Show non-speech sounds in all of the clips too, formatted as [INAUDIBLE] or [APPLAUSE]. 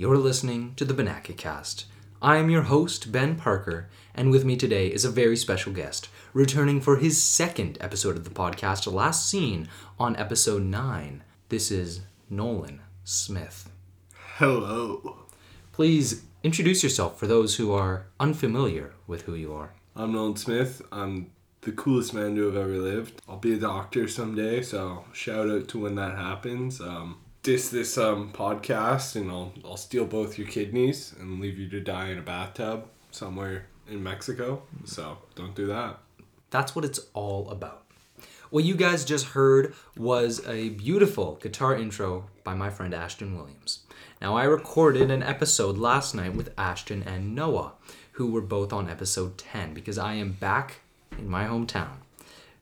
You're listening to the Benaka Cast. I am your host, Ben Parker, and with me today is a very special guest, returning for his second episode of the podcast, last seen on episode 9. This is Nolan Smith. Hello. Please introduce yourself for those who are unfamiliar with who you are. I'm Nolan Smith. I'm the coolest man to have ever lived. I'll be a doctor someday, so shout out to when that happens. Um, diss this um, podcast, and I'll I'll steal both your kidneys and leave you to die in a bathtub somewhere in Mexico. So don't do that. That's what it's all about. What you guys just heard was a beautiful guitar intro by my friend Ashton Williams. Now, I recorded an episode last night with Ashton and Noah, who were both on episode 10, because I am back in my hometown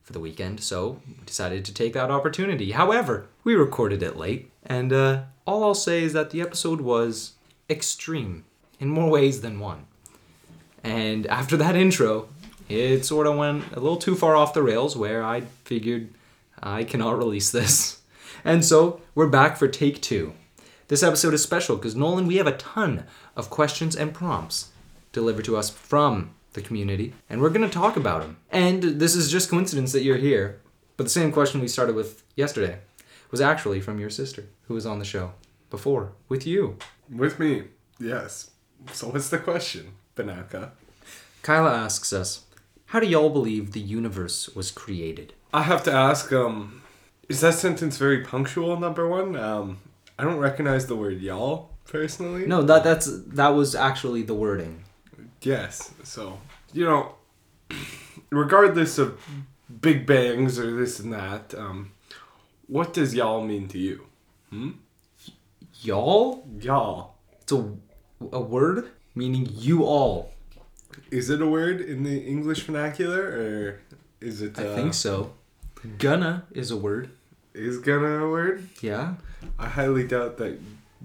for the weekend, so we decided to take that opportunity. However, we recorded it late, and uh, all I'll say is that the episode was extreme in more ways than one. And after that intro, it sort of went a little too far off the rails where I figured I cannot release this. [LAUGHS] And so we're back for take two. This episode is special because Nolan, we have a ton of questions and prompts delivered to us from the community, and we're going to talk about them. And this is just coincidence that you're here, but the same question we started with yesterday was actually from your sister, who was on the show before with you. With me, yes. So what's the question, Benaka? Kyla asks us, How do y'all believe the universe was created? I have to ask. Um, is that sentence very punctual? Number one. Um, I don't recognize the word y'all personally. No, that that's that was actually the wording. Yes. So, you know, regardless of big bangs or this and that, um, what does y'all mean to you? Hmm? Y'all? Y'all. It's a, a word meaning you all. Is it a word in the English vernacular or is it? I uh, think so. Gonna is a word. Is gonna a word? Yeah. I highly doubt that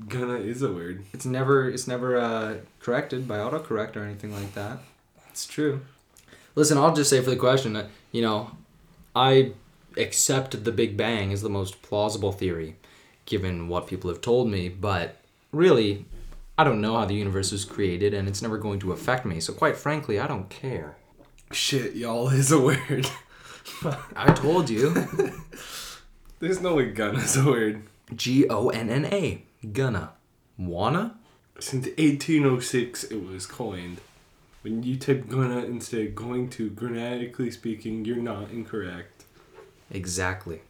gonna is a word. It's never it's never uh, corrected by autocorrect or anything like that. It's true. Listen, I'll just say for the question, uh, you know, I accept the Big Bang as the most plausible theory, given what people have told me. But really, I don't know how the universe was created, and it's never going to affect me. So quite frankly, I don't care. Shit, y'all is a word. I told you. [LAUGHS] There's no way gunna's a word. G O N N A. Gonna. Wanna? Since 1806, it was coined. When you type gonna instead of going to, grammatically speaking, you're not incorrect. Exactly.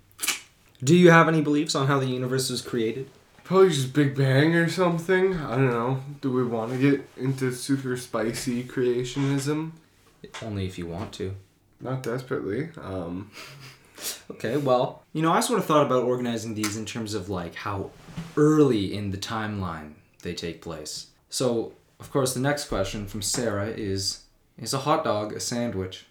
Do you have any beliefs on how the universe was created? Probably just Big Bang or something. I don't know. Do we want to get into super spicy creationism? Only if you want to. Not desperately. Um, Okay, well, you know, I sort of thought about organizing these in terms of like how early in the timeline they take place. So, of course, the next question from Sarah is Is a hot dog a sandwich?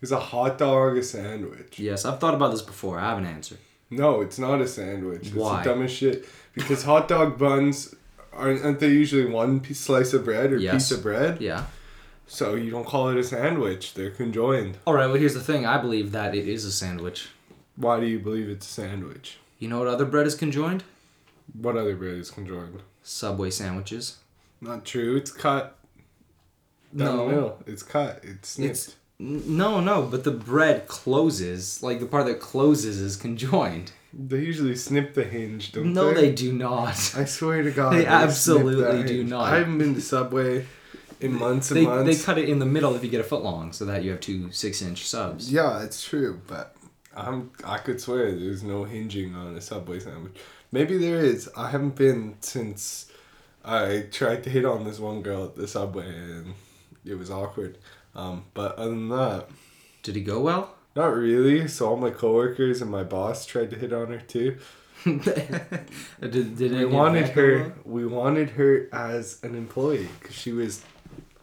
is a hot dog a sandwich? Yes, I've thought about this before. I have an answer. No, it's not a sandwich. It's Why? the dumbest shit. Because hot dog buns aren't, aren't they usually one piece, slice of bread or Yes. piece of bread? Yeah. So you don't call it a sandwich. They're conjoined. All right, well, here's the thing I believe that it is a sandwich. Why do you believe it's a sandwich? You know what other bread is conjoined? What other bread is conjoined? Subway sandwiches. Not true. It's cut down No. the middle. It's cut. It's snipped. It's no, no, but the bread closes. Like the part that closes is conjoined. They usually snip the hinge, don't No, they? No, they do not. [LAUGHS] I swear to God, They snip absolutely do hinge. not. I haven't been to Subway in months and They, months. they cut it in the middle if you get a foot long, so that you have two six-inch subs. Yeah, it's true, but I'm I could swear there's no hinging on a Subway sandwich. Maybe there is. I haven't been since I tried to hit on this one girl at the Subway and it was awkward. Um, but other than that, Did it go well? not really. So all my coworkers and my boss tried to hit on her too. [LAUGHS] did, did We wanted her. well? We wanted her as an employee because she was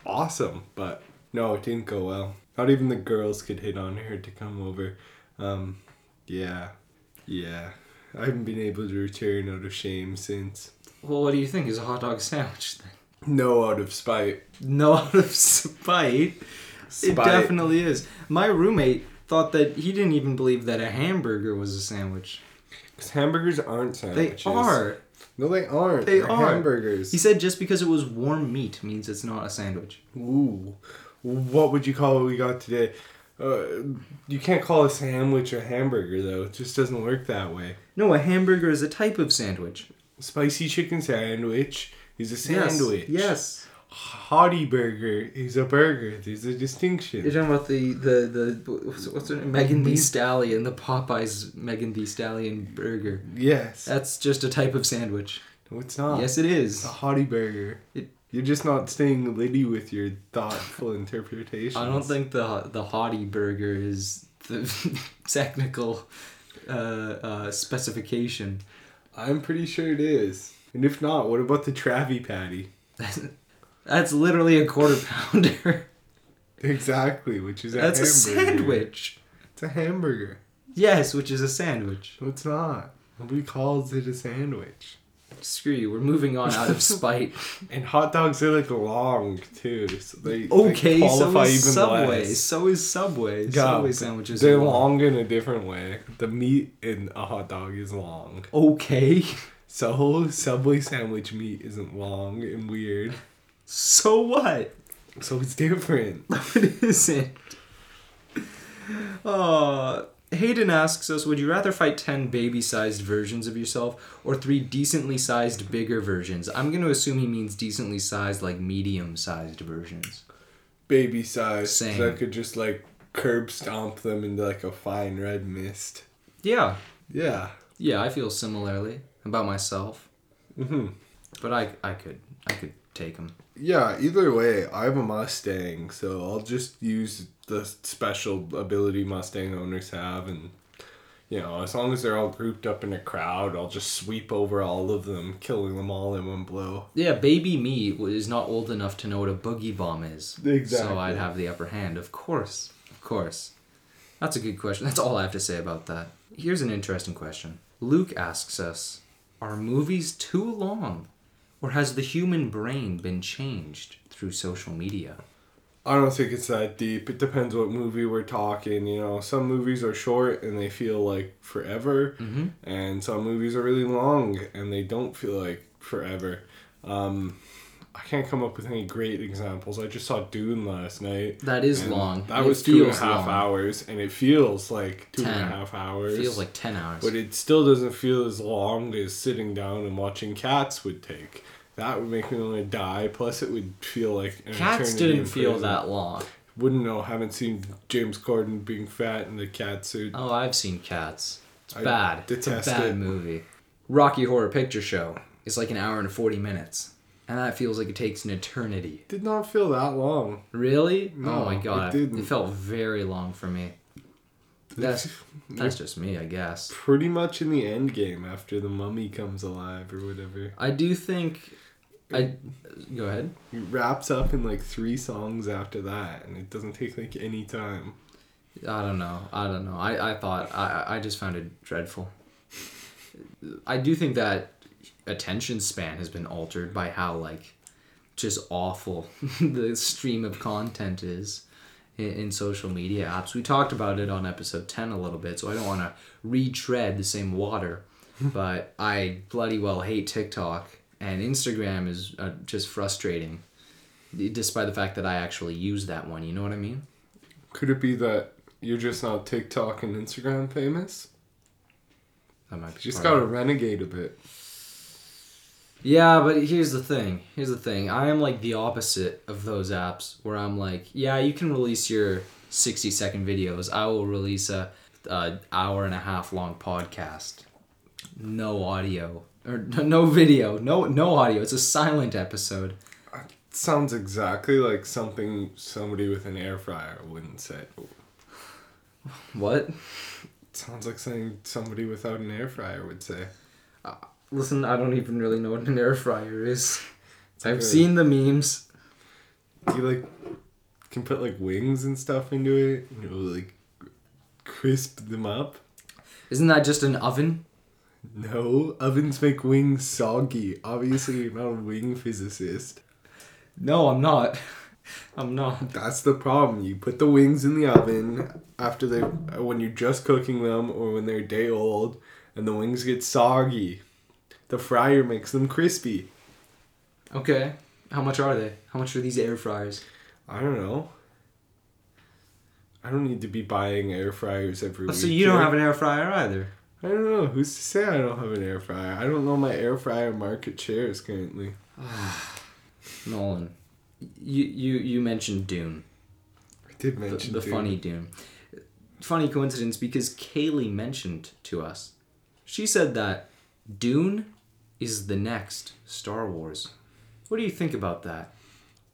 awesome. But no, it didn't go well. Not even the girls could hit on her to come over. Um, yeah, yeah. I haven't been able to return out of shame since. Well, what do you think? Is a hot dog a sandwich then? No, out of spite. No, [LAUGHS] out of spite. It definitely is. My roommate thought that he didn't even believe that a hamburger was a sandwich. Because hamburgers aren't sandwiches. They are. No, they aren't. They They're are. hamburgers. He said just because it was warm meat means it's not a sandwich. Ooh, what would you call what we got today? Uh, you can't call a sandwich a hamburger though. It just doesn't work that way. No, a hamburger is a type of sandwich. Spicy chicken sandwich is a sandwich. Yes. Hottie burger is a burger. There's a distinction. You're talking about the the the what's, what's her name? Megan Thee Stallion, the Popeyes Megan Thee Stallion burger. yes. That's just a type of sandwich. no, it's not. yes, it is. It's a hottie burger. It- You're just not staying litty with your thoughtful interpretation. I don't think the the hottie burger is the [LAUGHS] technical uh, uh, specification. I'm pretty sure it is. And if not, what about the Travie Patty? [LAUGHS] That's literally a quarter pounder. [LAUGHS] Exactly, which is a That's a sandwich. It's a hamburger. Yes, which is a sandwich. No, it's not. Nobody calls it a sandwich. Screw you. We're moving on out of spite. [LAUGHS] And hot dogs are like long too, so they they Okay, so is even Subway. less. So is Subway. Yeah, Subway sandwiches. They're are long in a different way. The meat in a hot dog is long. Okay. So Subway sandwich meat isn't long and weird. So what? So it's different. [LAUGHS] It isn't. Uh, [LAUGHS] Hayden asks us Would you rather fight 10 baby sized versions of yourself or three decently sized bigger versions? I'm going to assume he means decently sized, like medium sized versions. Baby sized. Same. So I could just like curb stomp them into like a fine red mist. Yeah. Yeah. Yeah, I feel similarly about myself. hmm But I, I could I could take them. Yeah, either way, I have a Mustang, so I'll just use the special ability Mustang owners have, and you know, as long as they're all grouped up in a crowd, I'll just sweep over all of them, killing them all in one blow. Yeah, baby me is not old enough to know what a boogie bomb is. Exactly. So I'd have the upper hand, of course. Of course. That's a good question. That's all I have to say about that. Here's an interesting question. Luke asks us Are movies too long? Or has the human brain been changed through social media? I don't think it's that deep. It depends what movie we're talking. You know, some movies are short and they feel like forever, Mm-hmm. and some movies are really long and they don't feel like forever. Um, I can't come up with any great examples. I just saw Dune last night. That is long. That It was two and a half long. hours, and it feels like two and a half hours. It feels like 10 hours. but it still doesn't feel as long as sitting down and watching Cats would take. That would make me want to die. Plus, it would feel like an Cats didn't feel that long. Wouldn't know. Haven't seen James Corden being fat in the cat suit. Oh, I've seen Cats. It's I bad. detest it's a bad it. movie. Rocky Horror Picture Show is like an hour and 40 minutes. And that feels like it takes an eternity. Did not feel that long. Really? Oh no, oh my it god. didn't. It felt very long for me. That's [LAUGHS] that's just me, I guess. pretty much in the end game after the mummy comes alive or whatever. I do think I go ahead. It wraps up in like three songs after that, and it doesn't take like any time. I don't know. I don't know. I, I thought I I just found it dreadful. I do think that attention span has been altered by how like just awful [LAUGHS] the stream of content is in, in social media apps. We talked about it on episode 10 a little bit, so I don't want to retread the same water, [LAUGHS] but I bloody well hate TikTok and Instagram is uh, just frustrating despite the fact that I actually use that one, you know what I mean? Could it be that you're just not TikTok and Instagram famous? That might be You just gotta renegade a bit. Yeah, but here's the thing. Here's the thing. I am like the opposite of those apps where I'm like, yeah, you can release your 60 second videos. I will release a, a hour and a half long podcast. No audio or no video. No no audio. It's a silent episode. Sounds exactly like something somebody with an air fryer wouldn't say. What? Sounds like something somebody without an air fryer would say. Uh, Listen, I don't even really know what an air fryer is. I've seen the memes. You like can put like wings and stuff into it, and you'll like crisp them up. Isn't that just an oven? No, ovens make wings soggy. Obviously, you're not a wing physicist. No, I'm not. [LAUGHS] I'm not. That's the problem. You put the wings in the oven after they when you're just cooking them or when they're a day old and the wings get soggy. The fryer makes them crispy. Okay. How much are they? How much are these air fryers? I don't know. I don't need to be buying air fryers every week. Oh, So you don't have an air fryer either. I don't know. Who's to say I don't have an air fryer? I don't know my air fryer market shares currently. [SIGHS] Nolan, you you you mentioned Dune, I did the, mention the Dune. funny Dune. Funny coincidence because Kaylee mentioned to us. She said that Dune is the next Star Wars. What do you think about that?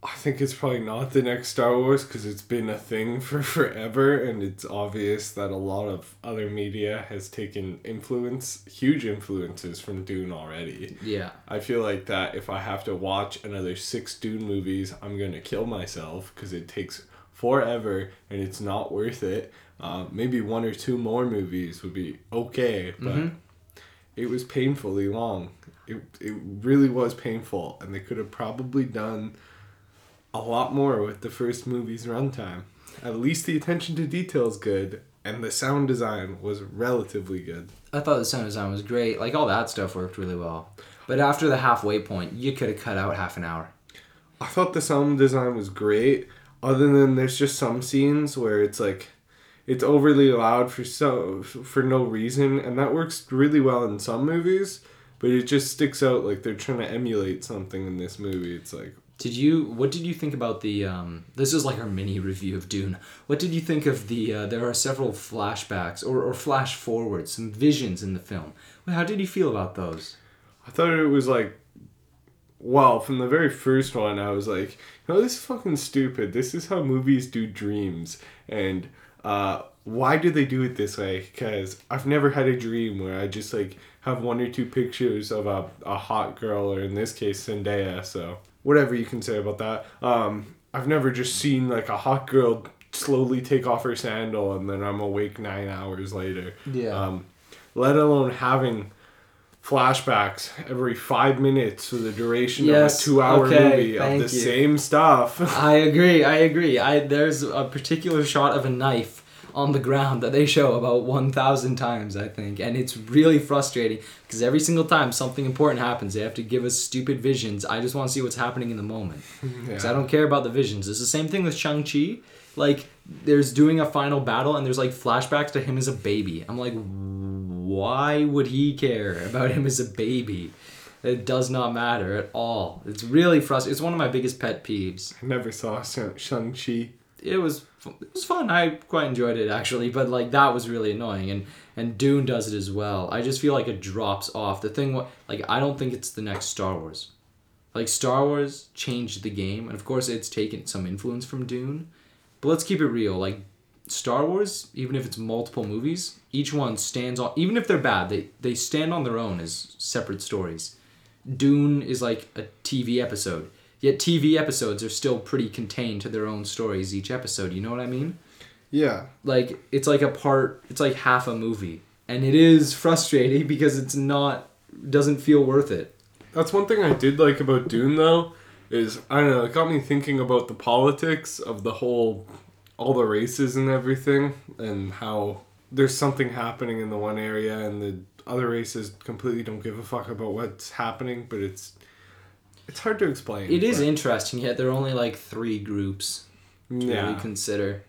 I think it's probably not the next Star Wars because it's been a thing [LAUGHS] for forever, and it's obvious that a lot of other media has taken influence, huge influences from Dune already. Yeah. I feel like that if I have to watch another six Dune movies, I'm gonna kill myself because it takes forever and it's not worth it. Uh, maybe one or two more movies would be okay, but it was painfully long. It it really was painful, and they could have probably done a lot more with the first movie's runtime. At least the attention to detail is good, and the sound design was relatively good. I thought the sound design was great. Like all that stuff worked really well. But after the halfway point, you could have cut out half an hour. I thought the sound design was great. Other than there's just some scenes where it's like it's overly loud for so for no reason, and that works really well in some movies. But it just sticks out like they're trying to emulate something in this movie. It's like Did you? What did you think about the? Um, this is like our mini review of Dune. What did you think of the? Uh, there are several flashbacks or, or flash forwards, some visions in the film. How did you feel about those? I thought it was like, well, from the very first one, I was like, no, this is fucking stupid. This is how movies do dreams, and uh, why do they do it this way? Because I've never had a dream where I just like have one or two pictures of a, a hot girl, or in this case, Zendaya. So whatever you can say about that. Um, I've never just seen like a hot girl slowly take off her sandal, and then I'm awake nine hours later. Yeah. Um, let alone having flashbacks every five minutes for the duration Yes, of a two-hour okay, movie of the you. same stuff. I agree. I agree. I there's a particular shot of a knife on the ground that they show about 1000 times I think. And it's really frustrating because every single time something important happens they have to give us stupid visions. I just want to see what's happening in the moment. [LAUGHS] Because I don't care about the visions. It's the same thing with Shang-Chi. Like there's doing a final battle and there's like flashbacks to him as a baby. I'm like why would he care [LAUGHS] about him as a baby? It does not matter at all. It's really frustrating it's one of my biggest pet peeves. I never saw Shang- Shang-Chi. it was it was fun. I quite enjoyed it actually, but like that was really annoying, and and Dune does it as well. I just feel like it drops off. The thing, like I don't think it's the next Star Wars. Like Star Wars changed the game, and of course it's taken some influence from Dune, but let's keep it real. Like Star Wars, even if it's multiple movies, each one stands on. Even if they're bad, they they stand on their own as separate stories. Dune is like a TV episode. Yet TV episodes are still pretty contained to their own stories each episode. You know what I mean? Yeah, Like it's like a part. It's like half a movie, and it is frustrating [LAUGHS] because it's not doesn't feel worth it. that's one thing I did like about Dune though. Is I don't know, it got me thinking about the politics of the whole, all the races and everything, and how there's something happening in the one area and the other races completely don't give a fuck about what's happening. But it's, it's hard to explain. It is but- interesting. Yet there are only like three groups to Yeah. really consider.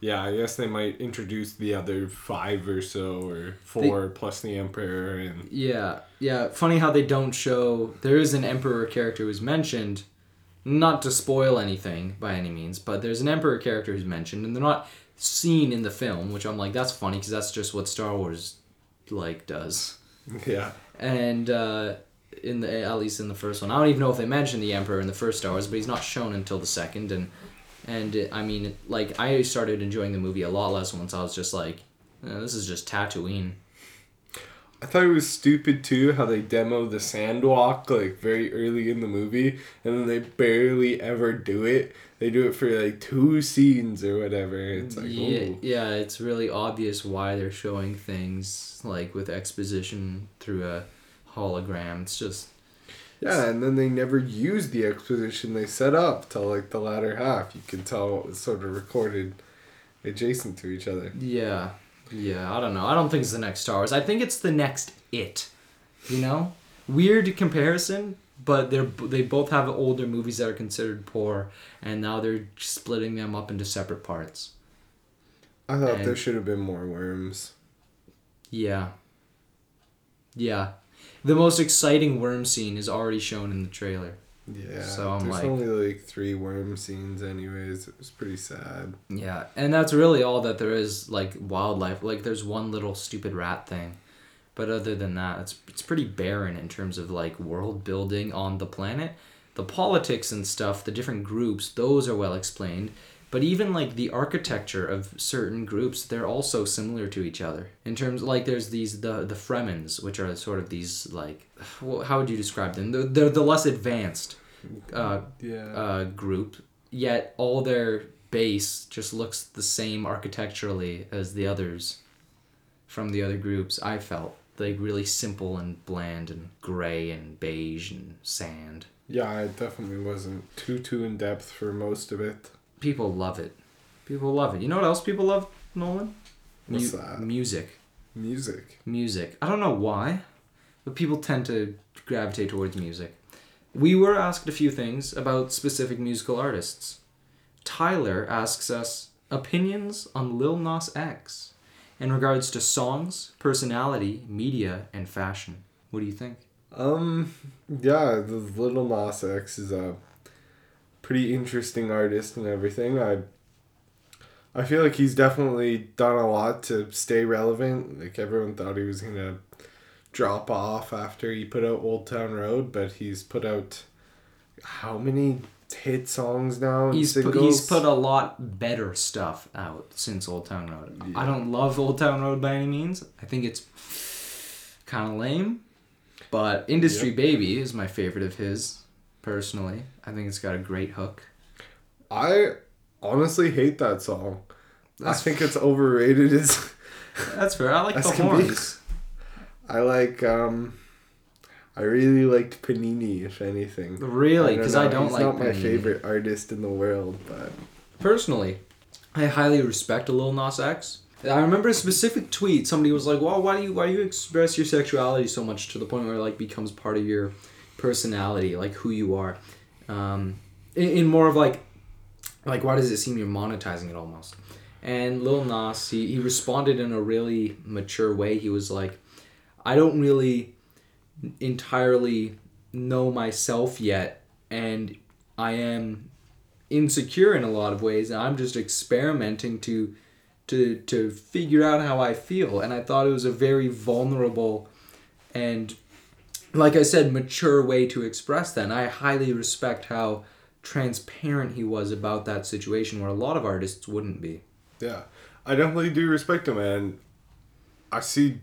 Yeah, I guess they might introduce the other five or so, or four plus the Emperor, and Yeah, yeah. Funny how they don't show. There is an emperor character who's mentioned, not to spoil anything by any means, but there's an emperor character who's mentioned, and they're not seen in the film, which I'm like, that's funny because that's just what Star Wars, like, does. yeah, And uh, in the at least in the first one, I don't even know if they mentioned the emperor in the first Star Wars, but he's not shown until the second, and and I mean, like, I started enjoying the movie a lot less once I was just like, "Eh, this is just Tatooine. I thought it was stupid too how they demo the sandwalk like very early in the movie, and then they barely ever do it. They do it for like two scenes or whatever. It's like, yeah, ooh. yeah, it's really obvious why they're showing things like with exposition through a hologram. It's just yeah, and then they never use the exposition they set up till like the latter half. You can tell what was sort of recorded adjacent to each other. yeah, yeah. I don't know. I don't think it's the next Star Wars. I think it's the next It. You know, weird comparison, but they're they both have older movies that are considered poor, and now they're splitting them up into separate parts. I thought And- there should have been more worms. Yeah. Yeah. The most exciting worm scene is already shown in the trailer. Yeah. So I'm there's like- only like three worm scenes, anyways. It was pretty sad. Yeah, and that's really all that there is like wildlife. Like there's one little stupid rat thing. But other than that, it's it's pretty barren in terms of like world building on the planet. The politics and stuff, the different groups, those are well explained. But even like the architecture of certain groups, they're also similar to each other. In terms like there's these the the Fremens, which are sort of these like wh- how would you describe them? They're, they're the less advanced uh, Yeah. uh, group, yet all their base just looks the same architecturally as the others from the other groups. I felt like really simple and bland and gray and beige and sand. yeah, it definitely wasn't too too in depth for most of it. People love it. People love it. You know what else people love, Nolan? What's that? Music. Music. Music. I don't know why, but people tend to gravitate towards music. We were asked a few things about specific musical artists. Tyler asks us opinions on Lil Nas X in regards to songs, personality, media, and fashion. What do you think? Um, yeah, the Lil Nas X is a pretty interesting artist and everything. I I feel like he's definitely done a lot to stay relevant. Like everyone thought he was gonna drop off after he put out Old Town Road, but he's put out how many hit songs now? He's put, he's put a lot better stuff out since Old Town Road. I don't love Old Town Road by any means. I think it's kind of lame, but Industry Yep. Baby is my favorite of his personally. I think it's got a great hook. I honestly hate that song. I think it's overrated. As [LAUGHS] That's fair. I like the can be. horns. I like um I really liked Panini if anything. Really, because I don't he's like not my favorite artist in the world, but Personally, I highly respect a Lil Nas X. I remember a specific tweet. Somebody was like, "Well, why do you why do you express your sexuality so much to the point where it like becomes part of your personality, like who you are?" Um, in, in more of like, like why does it seem you're monetizing it almost? And Lil Nas, he, he responded in a really mature way. He was like, "I don't really entirely know myself yet, and I am insecure in a lot of ways and I'm just experimenting to to to figure out how I feel and I thought it was a very vulnerable and like I said mature way to express that and I highly respect how transparent he was about that situation where a lot of artists wouldn't be yeah. I definitely do respect him and I see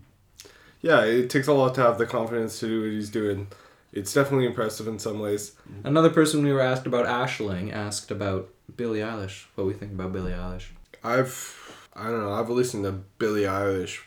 yeah, it takes a lot to have the confidence to do what he's doing. It's definitely impressive in some ways. another person we were asked about Ashling asked about Billie Eilish what we think about Billie Eilish I've I don't know, I've listened to Billie Eilish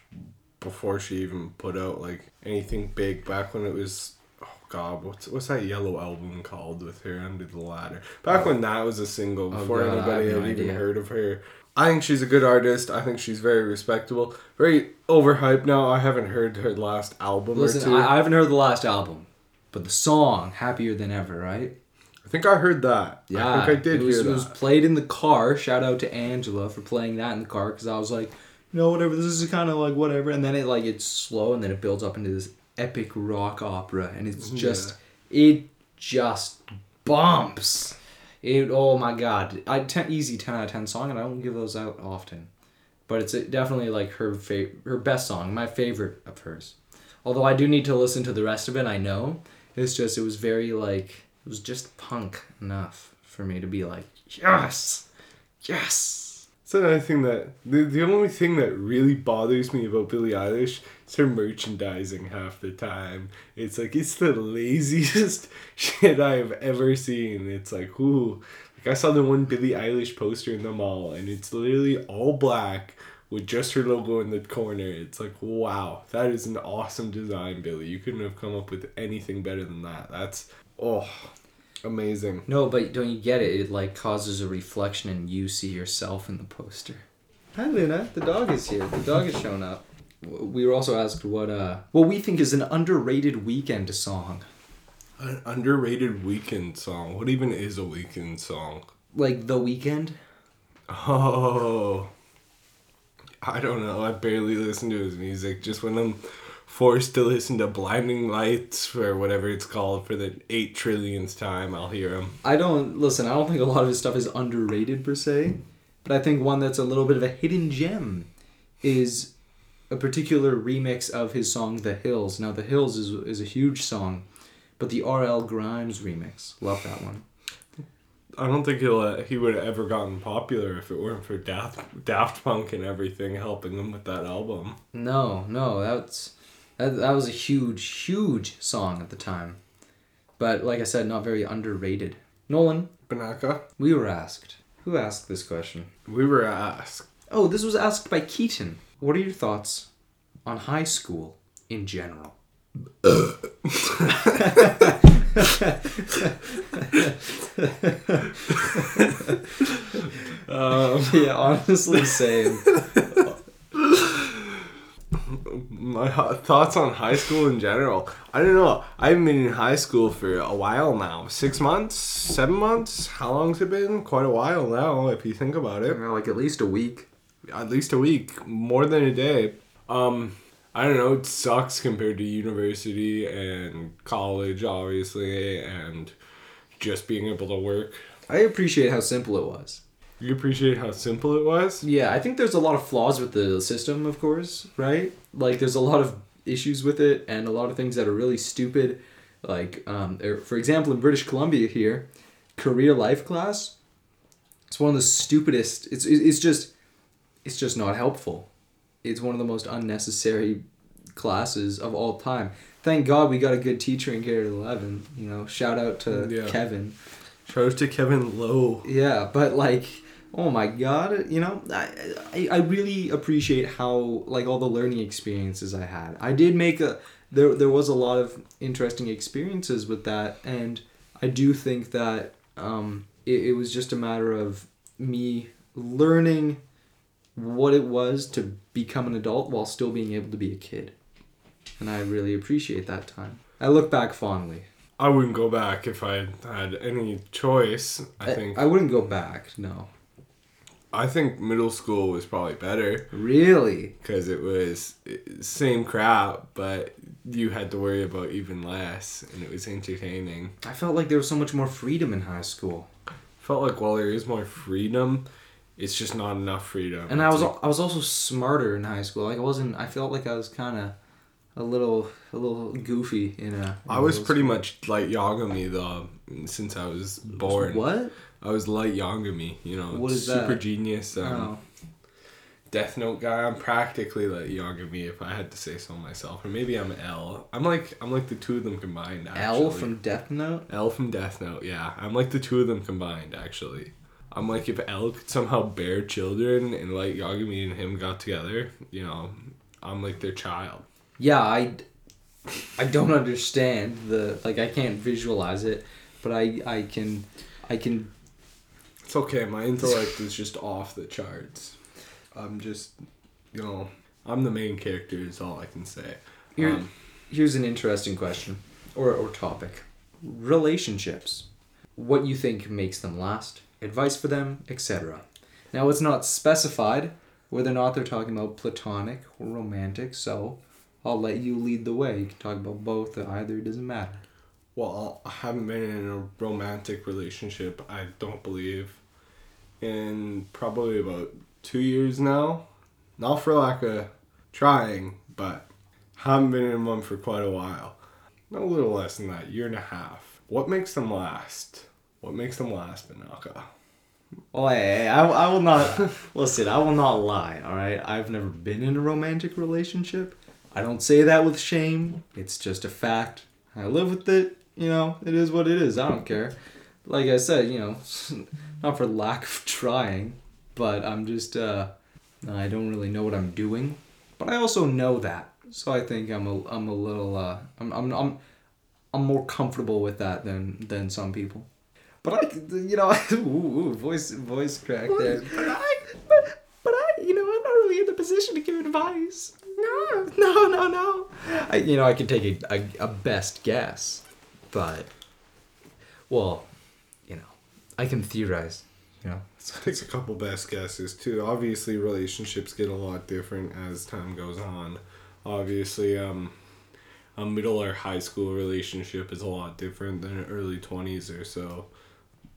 before she even put out like anything big back when it was oh god, what's what's that yellow album called with her under the ladder? Back when that was a single Oh, before God, anybody no had even idea. heard of her. I think she's a good artist. I think she's very respectable. Very overhyped now. I haven't heard her last album or listen two. I, I haven't heard the last album but the song Happier Than Ever right I think I heard that. Yeah, I think I did it was, hear It was played in the car. Shout out to Angela for playing that in the car because I was like, you know, whatever. This is kind of like whatever, and then it like it's slow, and then it builds up into this epic rock opera, and it's just it just bumps. It oh my god, I ten, easy ten out of ten song, and I don't give those out often, but it's uh, definitely like her fa- her best song, my favorite of hers. Although I do need to listen to the rest of it, I know it's just it was very like it was just punk enough for me to be like yes, yes. Another thing that the, the only thing that really bothers me about Billie Eilish is her merchandising half the time. It's like it's the laziest [LAUGHS] shit I have ever seen. It's like ooh, like I saw the one Billie Eilish poster in the mall and it's literally all black with just her logo in the corner. It's like wow, that is an awesome design, Billy. You couldn't have come up with anything better than that. That's oh, amazing. No, but don't you get it? It like causes a reflection, and you see yourself in the poster. Hi, Luna. The dog is here. The dog has shown up. we were also asked what uh what we think is an underrated weekend song. An underrated weekend song. What even is a weekend song? Like The Weeknd? Oh, I don't know. I barely listen to his music. Just when I'm forced to listen to Blinding Lights or whatever it's called for the eight trillionth time, I'll hear him. I don't listen. I don't think a lot of his stuff is underrated per se, but I think one that's a little bit of a hidden gem is a particular remix of his song "The Hills." Now, "The Hills" is is a huge song, but the R.L. Grimes remix, love that one. I don't think he'll uh, he would have ever gotten popular if it weren't for Daft Daft Punk and everything helping him with that album. No, no, that's that, that was a huge, huge song at the time, but like I said, not very underrated. Nolan, Benaka, we were asked. Who asked this question? we were asked. Oh, this was asked by Keaton. What are your thoughts on high school in general? [LAUGHS] [LAUGHS] Um, [LAUGHS] yeah, honestly, same. My thoughts on high school in general. I don't know. I haven't been in high school for a while now. Six months, seven months. How long's it been? Quite a while now, if you think about it. like at least a week. At least a week, more than a day. Um, I don't know. It sucks compared to university and college, obviously, and just being able to work. I appreciate how simple it was. You appreciate how simple it was. Yeah, I think there's a lot of flaws with the system, of course, right? Like, there's a lot of issues with it, and a lot of things that are really stupid. Like, um, er, for example, in British Columbia here, career life class, it's one of the stupidest. It's it's just, it's just not helpful. It's one of the most unnecessary classes of all time. Thank God we got a good teacher in Grade Eleven. You know, shout out to Yeah. Kevin. Shout out to Kevin Lowe. Yeah, but like, oh my god, you know, I, I I really appreciate how like all the learning experiences I had. I did make a there there was a lot of interesting experiences with that, and I do think that um it, it was just a matter of me learning what it was to become an adult while still being able to be a kid, and I really appreciate that time. I look back fondly. I wouldn't go back if I had any choice. I think I wouldn't go back. No, I think middle school was probably better really. because it was same crap, but you had to worry about even less, and it was entertaining. I felt like there was so much more freedom in high school, Felt like while there is more freedom, it's just not enough freedom. and I was like- I was also smarter in high school. Like I wasn't. I felt like I was kind of a little a little goofy in a. I was pretty much like Yagami though, since I was born. What? I was light Yagami, you know, What is super that? genius. Um, Oh. Death Note guy. I'm practically like Yagami if I had to say so myself, or maybe I'm L. I'm like I'm like the two of them combined. Actually. L from Death Note. L from Death Note. Yeah, I'm like the two of them combined. Actually, I'm like if L could somehow bear children and like Yagami and him got together, you know, I'm like their child. Yeah, I. I don't understand the like. I can't visualize it, but I I can, I can. It's okay. My intellect is just off the charts. I'm just, you know, I'm the main character. Is all I can say. Here, Um, here's an interesting question, or or topic. Relationships. What you think makes them last? Advice for them, etc. Now it's not specified whether or not they're talking about platonic or romantic, so I'll let you lead the way. You can talk about both or either. It doesn't matter. Well, I haven't been in a romantic relationship, I don't believe, in probably about two years now. Not for lack of trying, but haven't been in one for quite a while. A little less than that, year and a half. What makes them last? What makes them last, Benaka? Hey, I, I will not [LAUGHS] listen. I will not lie. All right, I've never been in a romantic relationship. I don't say that with shame. It's just a fact. I live with it. You know, it is what it is. I don't care. Like I said, you know, [LAUGHS] not for lack of trying, but I'm just uh, I don't really know what I'm doing. But I also know that, so I think I'm a I'm a little uh, I'm I'm I'm I'm more comfortable with that than than some people. But I, [LAUGHS] you know, [LAUGHS] ooh, ooh, voice voice crack there. But I, but, but I, you know, I'm not really in the position to give advice. No, no, no, no. I, you know, I could take a, a, a best guess, but well, I can theorize. You know, [LAUGHS] Takes a couple best guesses too. Obviously, relationships get a lot different as time goes on. Obviously, um, a middle or high school relationship is a lot different than an early twenties or so.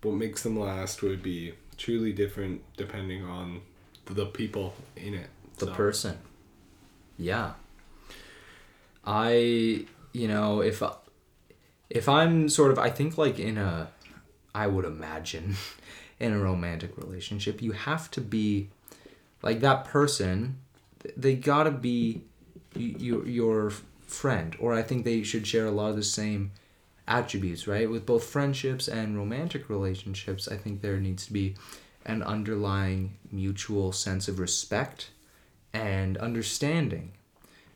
What makes them last would be truly different depending on the people in it. the So, person. Yeah. I, you know, if if I'm sort of, I think like in a, I would imagine, [LAUGHS] in a romantic relationship, you have to be, like that person, they gotta be, your your friend, or I think they should share a lot of the same attributes, right? With both friendships and romantic relationships, I think there needs to be an underlying mutual sense of respect and understanding.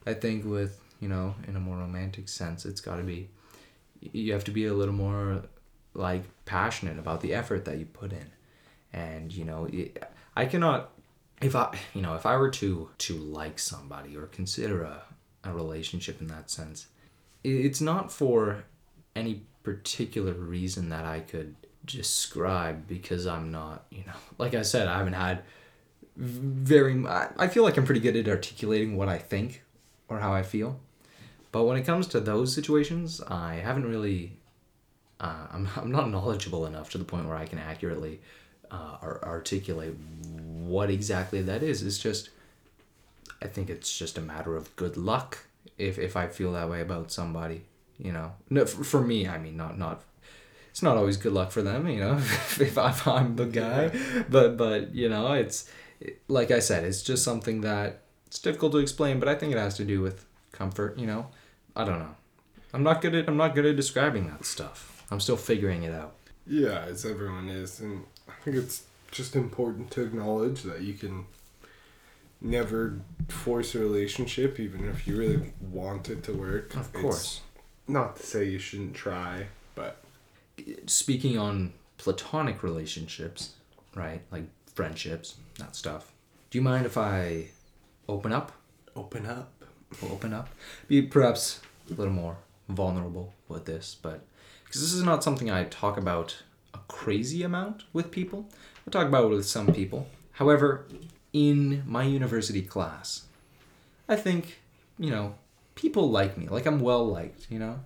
I think with, you know, in a more romantic sense, it's got to be you have to be a little more like passionate about the effort that you put in. And, you know, it, I cannot if I, you know, if I were to to like somebody or consider a a relationship in that sense, it's not for any particular reason that I could describe because I'm not, you know, [LAUGHS] like I said, I haven't had very I I feel like I'm pretty good at articulating what I think or how I feel. But when it comes to those situations, I haven't really uh, I'm, I'm not knowledgeable enough to the point where I can accurately uh, ar- articulate what exactly that is. It's just, I think it's just a matter of good luck if, if I feel that way about somebody, you know. No, for, for me, I mean, not, not, it's not always good luck for them, you know, [LAUGHS] if, I, if I'm the guy, but, but, you know, it's, like I said, it's just something that it's difficult to explain, but I think it has to do with comfort, you know. I don't know. I'm not good at I'm not good at describing that stuff. I'm still figuring it out. Yeah, as everyone is, and I think it's just important to acknowledge that you can never force a relationship, even if you really want it to work. Of It's course. not to say you shouldn't try, but Speaking on platonic relationships, right? Like friendships, that stuff. Do you mind if I open up? open up. Open up. Be perhaps a little more vulnerable with this, but because this is not something I talk about a crazy amount with people. I talk about it with some people. However, in my university class, I think, you know, people like me. Like I'm well liked, you know?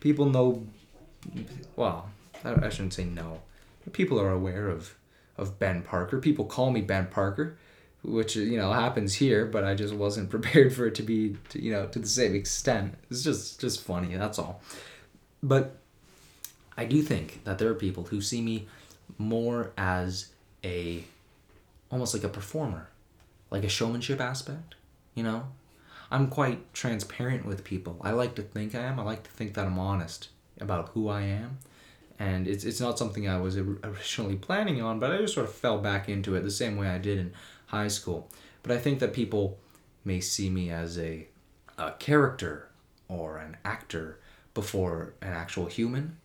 People know well, I, shouldn't say no. People are aware of of Ben Parker. People call me Ben Parker, which you know happens here, but I just wasn't [LAUGHS] prepared for it to be, to, you know, to the same extent. It's just just funny. That's all. But I do think that there are people who see me more as a almost like a performer, like a showmanship aspect. You know, I'm quite transparent with people. I like to think I am. I like to think that I'm honest about who I am. And it's, it's not something I was originally planning on, but I just sort of fell back into it the same way I did in high school. But I think that people may see me as a, a character or an actor before an actual human.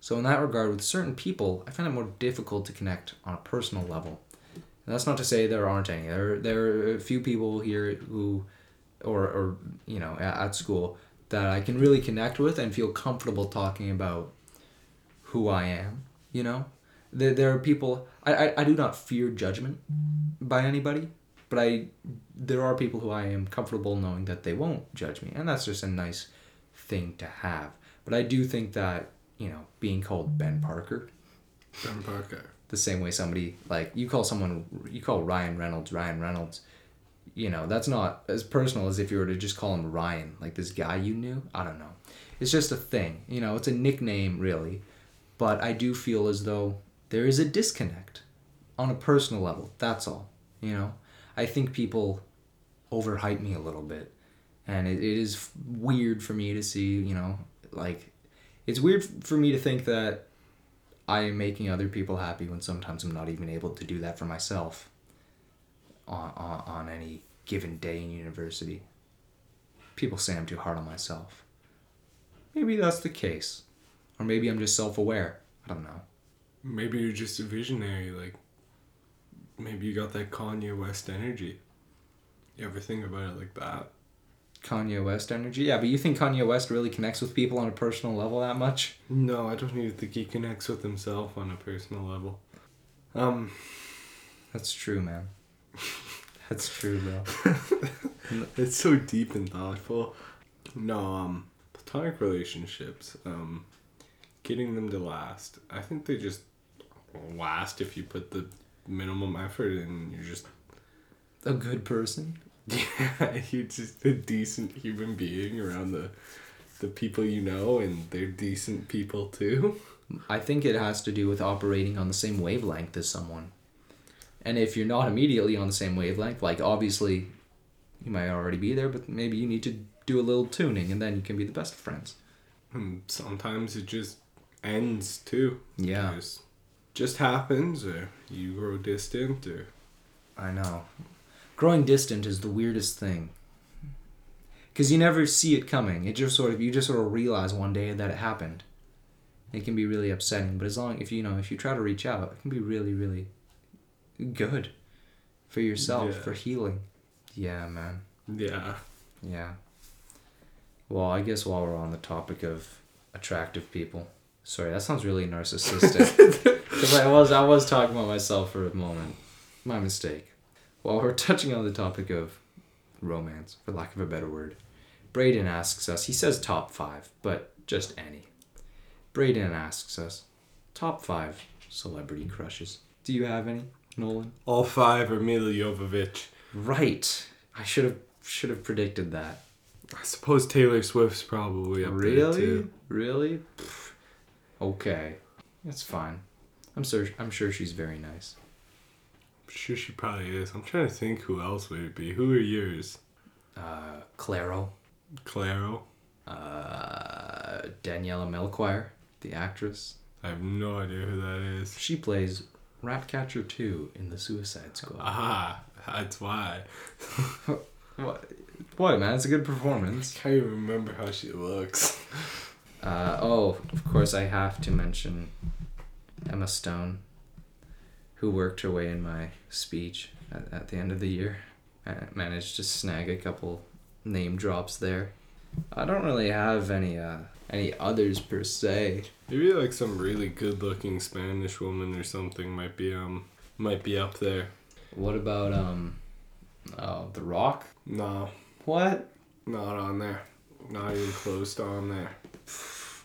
So, in that regard, with certain people, I find it more difficult to connect on a personal level. And that's not to say there aren't any. There, there are a few people here who, or, or you know, at, at school that I can really connect with and feel comfortable talking about who I am. You know, there, there are people. I, I, I do not fear judgment by anybody, but I there are people who I am comfortable knowing that they won't judge me, and that's just a nice thing to have. But I do think that you know being called Ben Parker Ben Parker. the same way somebody like you call someone you call Ryan Reynolds Ryan Reynolds you know that's not as personal as if you were to just call him Ryan like this guy you knew. I don't know. It's just a thing you know it's a nickname really. But I do feel as though there is a disconnect on a personal level that's all you know? I think people overhype me a little bit and it, it is weird for me to see you know like it's weird for me to think that I am making other people happy when sometimes I'm not even able to do that for myself on, on, on any given day in university. People say I'm too hard on myself. Maybe that's the case. Or maybe I'm just self aware. I don't know. Maybe you're just a visionary. Like, maybe you got that Kanye West energy. You ever think about it like that? Kanye West energy. Yeah, but you think Kanye West really connects with people on a personal level that much? No, I don't even think he connects with himself on a personal level. Um, That's true, man. [LAUGHS] That's true, bro. [LAUGHS] it's so deep and thoughtful. No, um, platonic relationships, um, getting them to last. I think they just last if you put the minimum effort in. And you're just A good person. [LAUGHS] yeah, you're just a decent human being around the the people you know, and they're decent people too. I think it has to do with operating on the same wavelength as someone. And if you're not immediately on the same wavelength, like obviously you might already be there, but maybe you need to do a little tuning and then you can be the best of friends. And sometimes it just ends too. Yeah. Just, just happens, or you grow distant, or I know. Growing distant is the weirdest thing. Cuz you never see it coming. It just sort of you just sort of realize one day that it happened. It can be really upsetting, but as long if you know, if you try to reach out, it can be really really good for yourself, Yeah. for healing. Yeah, man. yeah. Yeah. Well, I guess while we're on the topic of attractive people, sorry, that sounds really narcissistic. [LAUGHS] 'Cause I was I was talking about myself for a moment. My mistake. While we're [LAUGHS] touching on the topic of romance, for lack of a better word, Braden asks us. He says top five, but just any. Braden asks us, top five celebrity crushes. Do you have any, Nolan? All five are Milla Jovovich. Right. I should have should have predicted that. I suppose Taylor Swift's probably up there Really? too. Really? Pff, Okay. That's fine. I'm sure I'm sure she's very nice. Sure she probably is. I'm trying to think who else would it be. Who are yours? Uh Claro. Claro. Uh Daniela Melchior, the actress. I have no idea who that is. She plays Ratcatcher 2 in the Suicide Squad. Ah, that's why. [LAUGHS] What? What, man? It's a good performance. I Can't even remember how she looks. Uh, oh, of course, I have to mention Emma Stone, who worked her way in my speech at, at the end of the year. I managed to snag a couple name drops there. I don't really have any uh, any others per se. Maybe like some really good-looking Spanish woman or something might be um might be up there. What about um, oh, The Rock? No, What? not on there. Not even close to on there. Have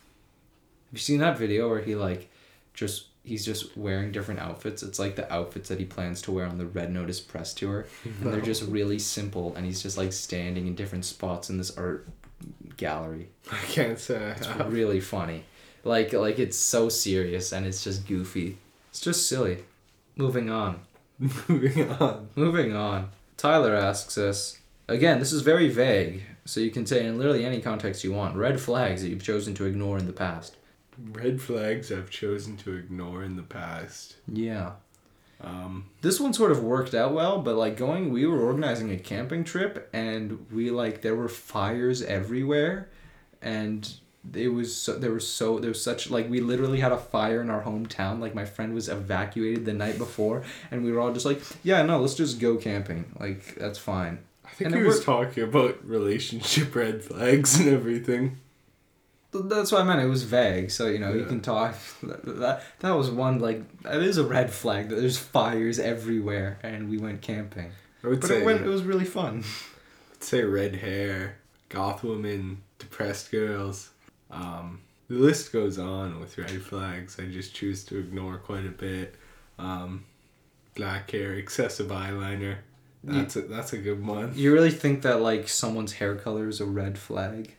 you seen that video where he like just he's just wearing different outfits? It's like the outfits that he plans to wear on the Red Notice press tour. And they're just really simple and he's just like standing in different spots in this art gallery. I can't say It's really funny. Like like it's so serious and it's just goofy. It's just silly. Moving on. [LAUGHS] Moving on. Moving on. Tyler asks us again, this is very vague, so you can say in literally any context you want. Red flags that you've chosen to ignore in the past. Red flags I've chosen to ignore in the past. Yeah. Um, This one sort of worked out well, but like going, we were organizing a camping trip, and we like there were fires everywhere, and it was so there was so there was such like we literally had a fire in our hometown. Like my friend was evacuated the night before, and we were all just like, yeah, no, let's just go camping. Like that's fine. I think And he it was talking about relationship red flags and everything. Th- That's what I meant. It was vague, so you know you can talk. [LAUGHS] That that was one like that is a red flag that there's fires everywhere, and we went camping. I would But say it went. It was really fun. [LAUGHS] I'd say red hair, goth woman, depressed girls. Um, the list goes on with red flags. I just choose to ignore quite a bit. Um, black hair, excessive eyeliner. That's a that's a good one. You really think that like someone's hair color is a red flag?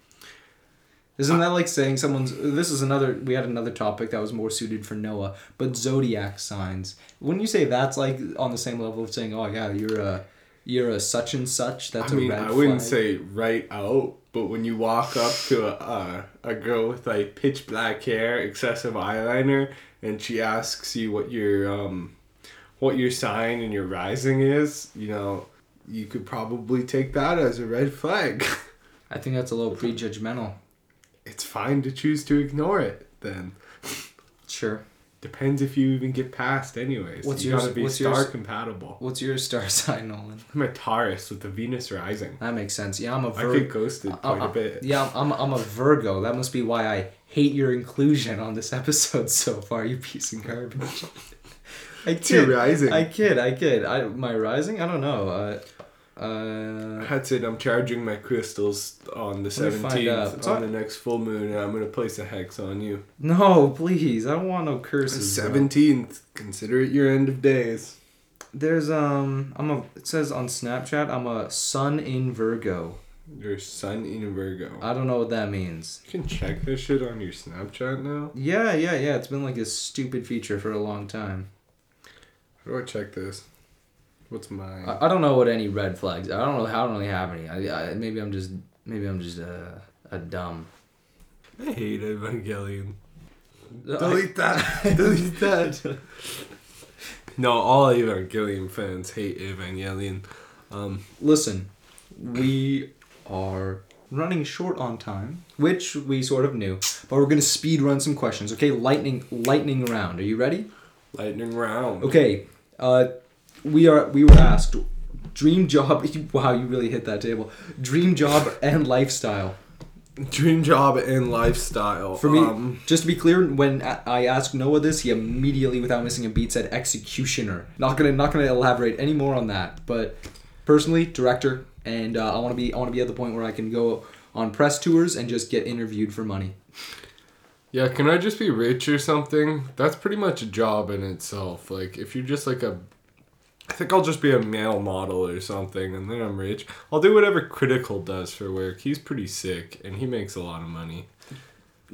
Isn't that like saying someone's? This is another. We had another topic that was more suited for Noah, but zodiac signs. Wouldn't you say that's like on the same level of saying, "Oh yeah, you're a, you're a such and such." That's I a mean, red I wouldn't flag. say right out, but when you walk up to a, a a girl with like pitch black hair, excessive eyeliner, and she asks you what your um, what your sign and your rising is, you know, you could probably take that as a red flag. [LAUGHS] I think that's a little prejudgmental. It's fine to choose to ignore it then. Sure. Depends if you even get past, anyways. What's you yours- gotta be what's star yours? compatible. What's your star [LAUGHS] sign, Nolan? I'm a Taurus with the Venus rising. That makes sense. Yeah, I'm a I Virgo. get ghosted quite a bit. Yeah, I'm, I'm a Virgo. That must be why I hate your inclusion on this [LAUGHS] episode so far, you piece of garbage. [LAUGHS] I It's your rising. I kid. I kid. I my rising. I don't know. Uh, uh, That's it. I'm charging my crystals on the Let me find out. 17th It's on the next full moon, and I'm gonna place a hex on you. no, please. I don't want no curses. 17th. Consider it your end of days. There's um. I'm a. It says on Snapchat. I'm a Sun in Virgo. Your sun in Virgo. I don't know what that means. you can check this shit on your Snapchat now. Yeah, yeah, yeah. It's been like a stupid feature for a long time. How do I check this? What's mine? I, I don't know what any red flags. I don't know. I don't really have any. I, I maybe I'm just maybe I'm just uh, a dumb. I hate Evangelion. Delete that. [LAUGHS] Delete that. no, all Evangelion fans hate Evangelion. Um, Listen, we are running short on time, which we sort of knew, but we're gonna speed run some questions. Okay, lightning lightning round. Are you ready? lightning round. Okay. Uh, we are we were asked dream job. [LAUGHS] Wow, you really hit that table. Dream job and lifestyle. Dream job and lifestyle. For me, Um, just to be clear, when I asked Noah this, he immediately, without missing a beat, said executioner. Not gonna, not gonna elaborate any more on that. But personally, director, and uh, I want to be, I want to be at the point where I can go on press tours and just get interviewed for money. yeah, can I just be rich or something? That's pretty much a job in itself. Like, if you're just like a. I think I'll just be a male model or something, and then I'm rich. I'll do whatever Critikal does for work. He's pretty sick, and he makes a lot of money.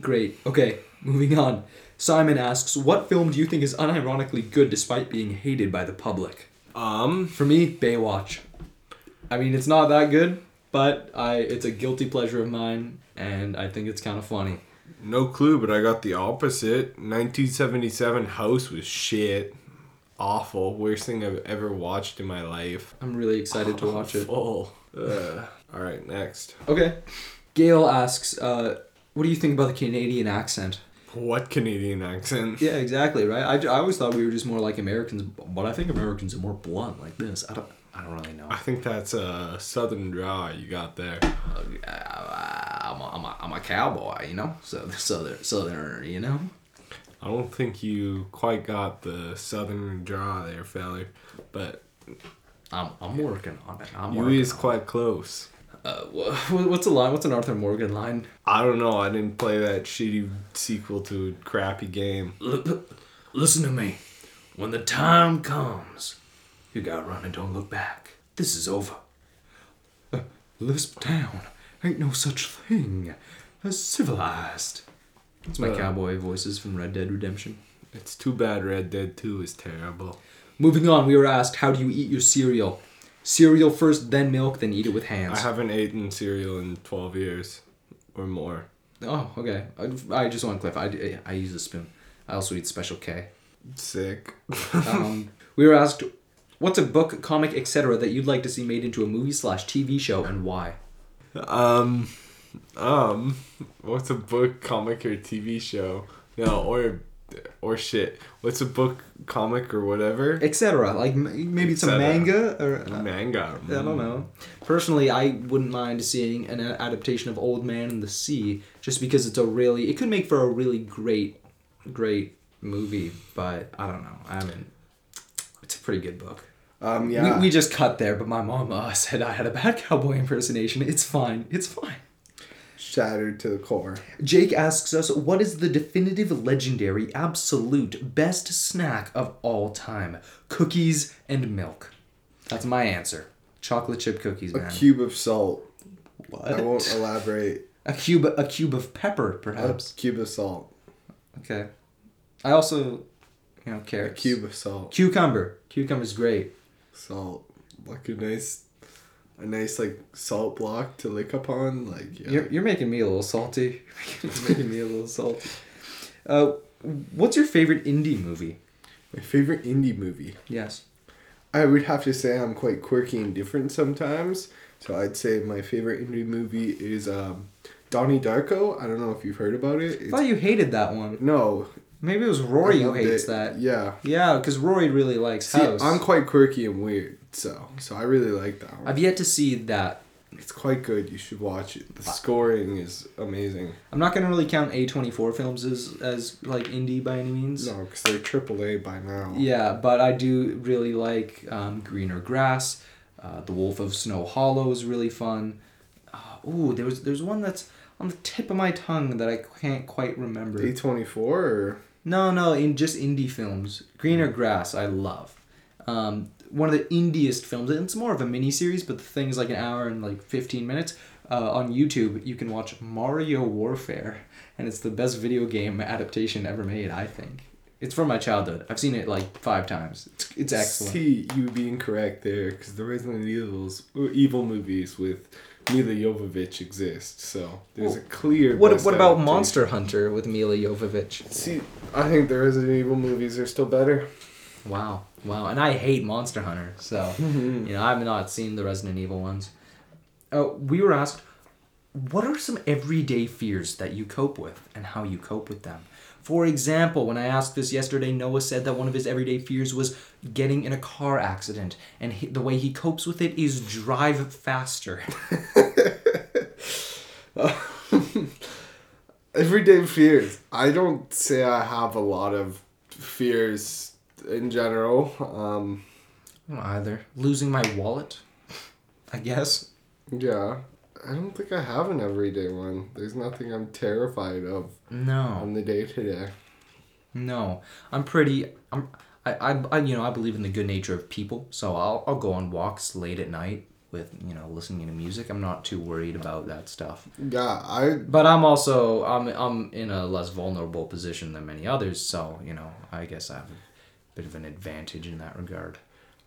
Great. Okay, moving on. Simon asks, "What film do you think is unironically good despite being hated by the public?" Um, For me, Baywatch. I mean, it's not that good, but I, it's a guilty pleasure of mine, and I think it's kind of funny. no clue, but I got the opposite. 1977 House was shit. Awful. Worst thing I've ever watched in my life. I'm really excited to watch it. Full. Ugh. All right, next. Okay. Gail asks, uh, what do you think about the Canadian accent? What Canadian accent? Yeah, exactly, right? I, I always thought we were just more like Americans, but I think Americans are more blunt like this. I don't I don't really know. I think that's a southern draw you got there. Uh, I'm a, I'm a, I'm a cowboy, you know? So the southern southerner, you know? I don't think you quite got the southern draw there, feller. But I'm, I'm working on it. I'm you is quite close. Uh, [LAUGHS] what's a line? What's an Arthur Morgan line? I don't know. I didn't play that shitty sequel to a crappy game. Listen to me. When the time comes, you gotta run and don't look back. This is over. [LAUGHS] Uh, Lisp Town ain't no such thing as civilized. It's my Uh. cowboy voices from Red Dead Redemption. It's too bad Red Dead 2 is terrible. Moving on, we were asked, how do you eat your cereal? Cereal first, then milk, then eat it with hands. I haven't eaten cereal in 12 years or more. Oh, okay. I, I just want to clarify. I, I use a spoon. I also eat Special K. Sick. um, [LAUGHS] we were asked, what's a book, comic, etc. that you'd like to see made into a movie slash TV show and why? Um, um, what's a book, comic, or TV show? No, or, or shit. What's a book, comic, or whatever? Etc. Like m- maybe it's a manga or uh, Manga. I don't know. Personally, I wouldn't mind seeing an adaptation of Old Man and the Sea, just because it's a really it could make for a really great, great movie. But I don't know. I mean, it's a pretty good book. Um, We, yeah. we just cut there, but my mom uh, [LAUGHS] said I had a bad cowboy impersonation. It's fine. It's fine. Shattered to the core. Jake asks us, what is the definitive, legendary, absolute best snack of all time? Cookies and milk. That's my answer. Chocolate chip cookies, man. A cube of salt. What? I won't elaborate. [LAUGHS] A cube, a cube of pepper, A perhaps. cube of salt. Okay. I also, you know, A carrots. cube of salt. Cucumber. Cucumber's great. Salt. Like a nice, a nice like salt block to lick upon. Like yeah. You're, you're making me a little salty. [LAUGHS] You're [LAUGHS] making me a little salty. Uh, what's your favorite indie movie? My favorite indie movie. Yes. I would have to say I'm quite quirky and different sometimes. So I'd say my favorite indie movie is um, Donnie Darko. I don't know if you've heard about it. I thought you hated that one. no, Maybe it was Rory who hates it. that. Yeah. Yeah, because Rory really likes See, House. I'm quite quirky and weird, so so I really like that one. I've yet to see that. It's quite good. You should watch it. The scoring is amazing. I'm not gonna really count A24 films as as like indie by any means. No, because they're triple A by now. Yeah, but I do really like um, Greener Grass. Uh, the Wolf of Snow Hollow is really fun. Uh, ooh, there was there's one that's on the tip of my tongue that I can't quite remember. A twenty four or No, no, in just indie films. Greener Grass, I love. Um, one of the indiest films. and It's more of a mini series, but the thing is like an hour and like fifteen minutes. Uh, on YouTube, you can watch Mario Warfare, and it's the best video game adaptation ever made. I think it's from my childhood. I've seen it like five times. It's it's excellent. See, you being correct there, because the Resident Evil's or evil movies with Milla Jovovich exist. So there's a clear. What what about. Monster Hunter with Milla Jovovich? See, I think the Resident Evil movies are still better. Wow, wow, and I hate Monster Hunter, so [LAUGHS] you know I've not seen the Resident Evil ones. Oh, we were asked, what are some everyday fears that you cope with, and how you cope with them? For example, when I asked this yesterday, Noah said that one of his everyday fears was getting in a car accident, and he, the way he copes with it is drive faster. [LAUGHS] [LAUGHS] Everyday fears. I don't say I have a lot of fears in general. Um, I don't either. Losing my wallet, I guess. yeah, I don't think I have an everyday one. There's nothing I'm terrified of No. on the day to day. No, I'm pretty. I'm. I, I, I. You know, I believe in the good nature of people, so I'll. I'll go on walks late at night with you know listening to music. I'm not too worried about that stuff. Yeah, I But I'm also. I'm. I'm in a less vulnerable position than many others, so you know. I guess I have bit of an advantage in that regard.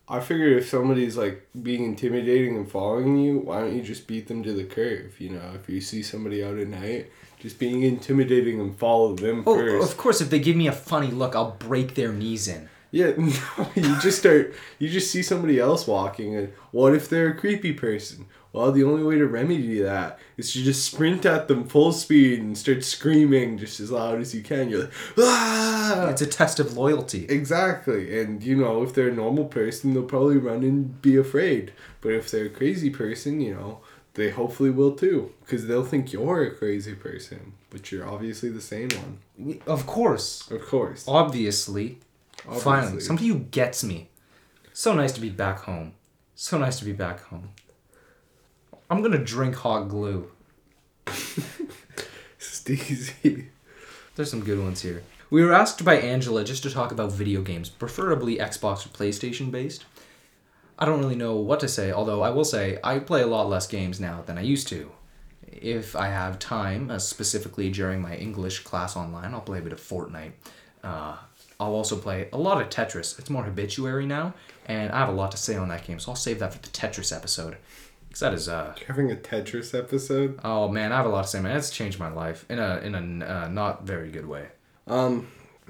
I figure if somebody's like being intimidating and following you, why don't you just beat them to the curve? You know, if you see somebody out at night, just being intimidating and follow them Oh, first. of course, if they give me a funny look, I'll break their knees in. Yeah, [LAUGHS] no, you just start. You just see somebody else walking, and what if they're a creepy person? Well, the only way to remedy that is to just sprint at them full speed and start screaming just as loud as you can. You're like, ah! It's a test of loyalty. Exactly, and you know, if they're a normal person, they'll probably run and be afraid. But if they're a crazy person, you know, they hopefully will too, because they'll think you're a crazy person, but you're obviously the sane one. Of course. Of course. Obviously. Finally, somebody who gets me. So nice to be back home. So nice to be back home. I'm gonna drink hot glue. [LAUGHS] Steezy. There's some good ones here. We were asked by Angela just to talk about video games, preferably Xbox or PlayStation based. I don't really know what to say, although I will say I play a lot less games now than I used to. If I have time, uh, specifically during my English class online, I'll play a bit of Fortnite. Uh, I'll also play a lot of Tetris. It's more habituary now, and I have a lot to say on that game, so I'll save that for the Tetris episode. Because that is, uh, Having a Tetris episode. oh man, I have a lot to say, man. That's changed my life in a, in a uh, not very good way. Um,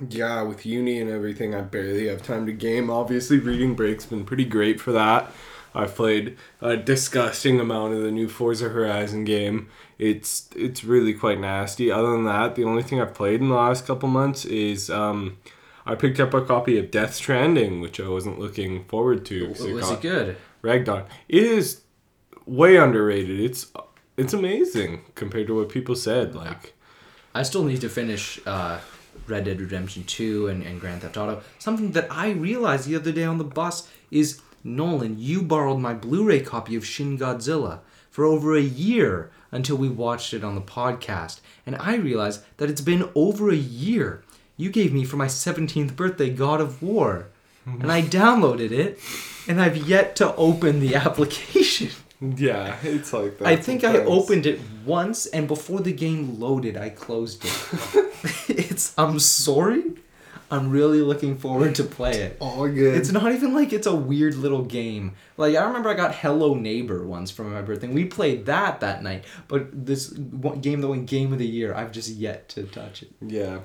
yeah, with uni and everything, I barely have time to game. Obviously, reading break's been pretty great for that. I've played a disgusting amount of the new Forza Horizon game. It's it's really quite nasty. Other than that, the only thing I've played in the last couple months is um, I picked up a copy of Death Stranding, which I wasn't looking forward to. Was got it good? ragged on. It is way underrated. It's it's amazing compared to what people said. Like. I still need to finish uh, Red Dead Redemption 2 and, and Grand Theft Auto. Something that I realized the other day on the bus is Nolan, you borrowed my Blu ray copy of Shin Godzilla for over a year until we watched it on the podcast. And I realized that it's been over a year. You gave me for my 17th birthday God of War. [LAUGHS] And I downloaded it, and I've yet to open the [LAUGHS] application. Yeah, it's like that. I think I opened it once, and before the game loaded, I closed it. [LAUGHS] it's. I'm sorry. I'm really looking forward to play it. all good. It's not even like it's a weird little game. Like I remember I got Hello Neighbor once for my birthday. and We played that that night. But this game that went Game of the Year, I've just yet to touch it. yeah.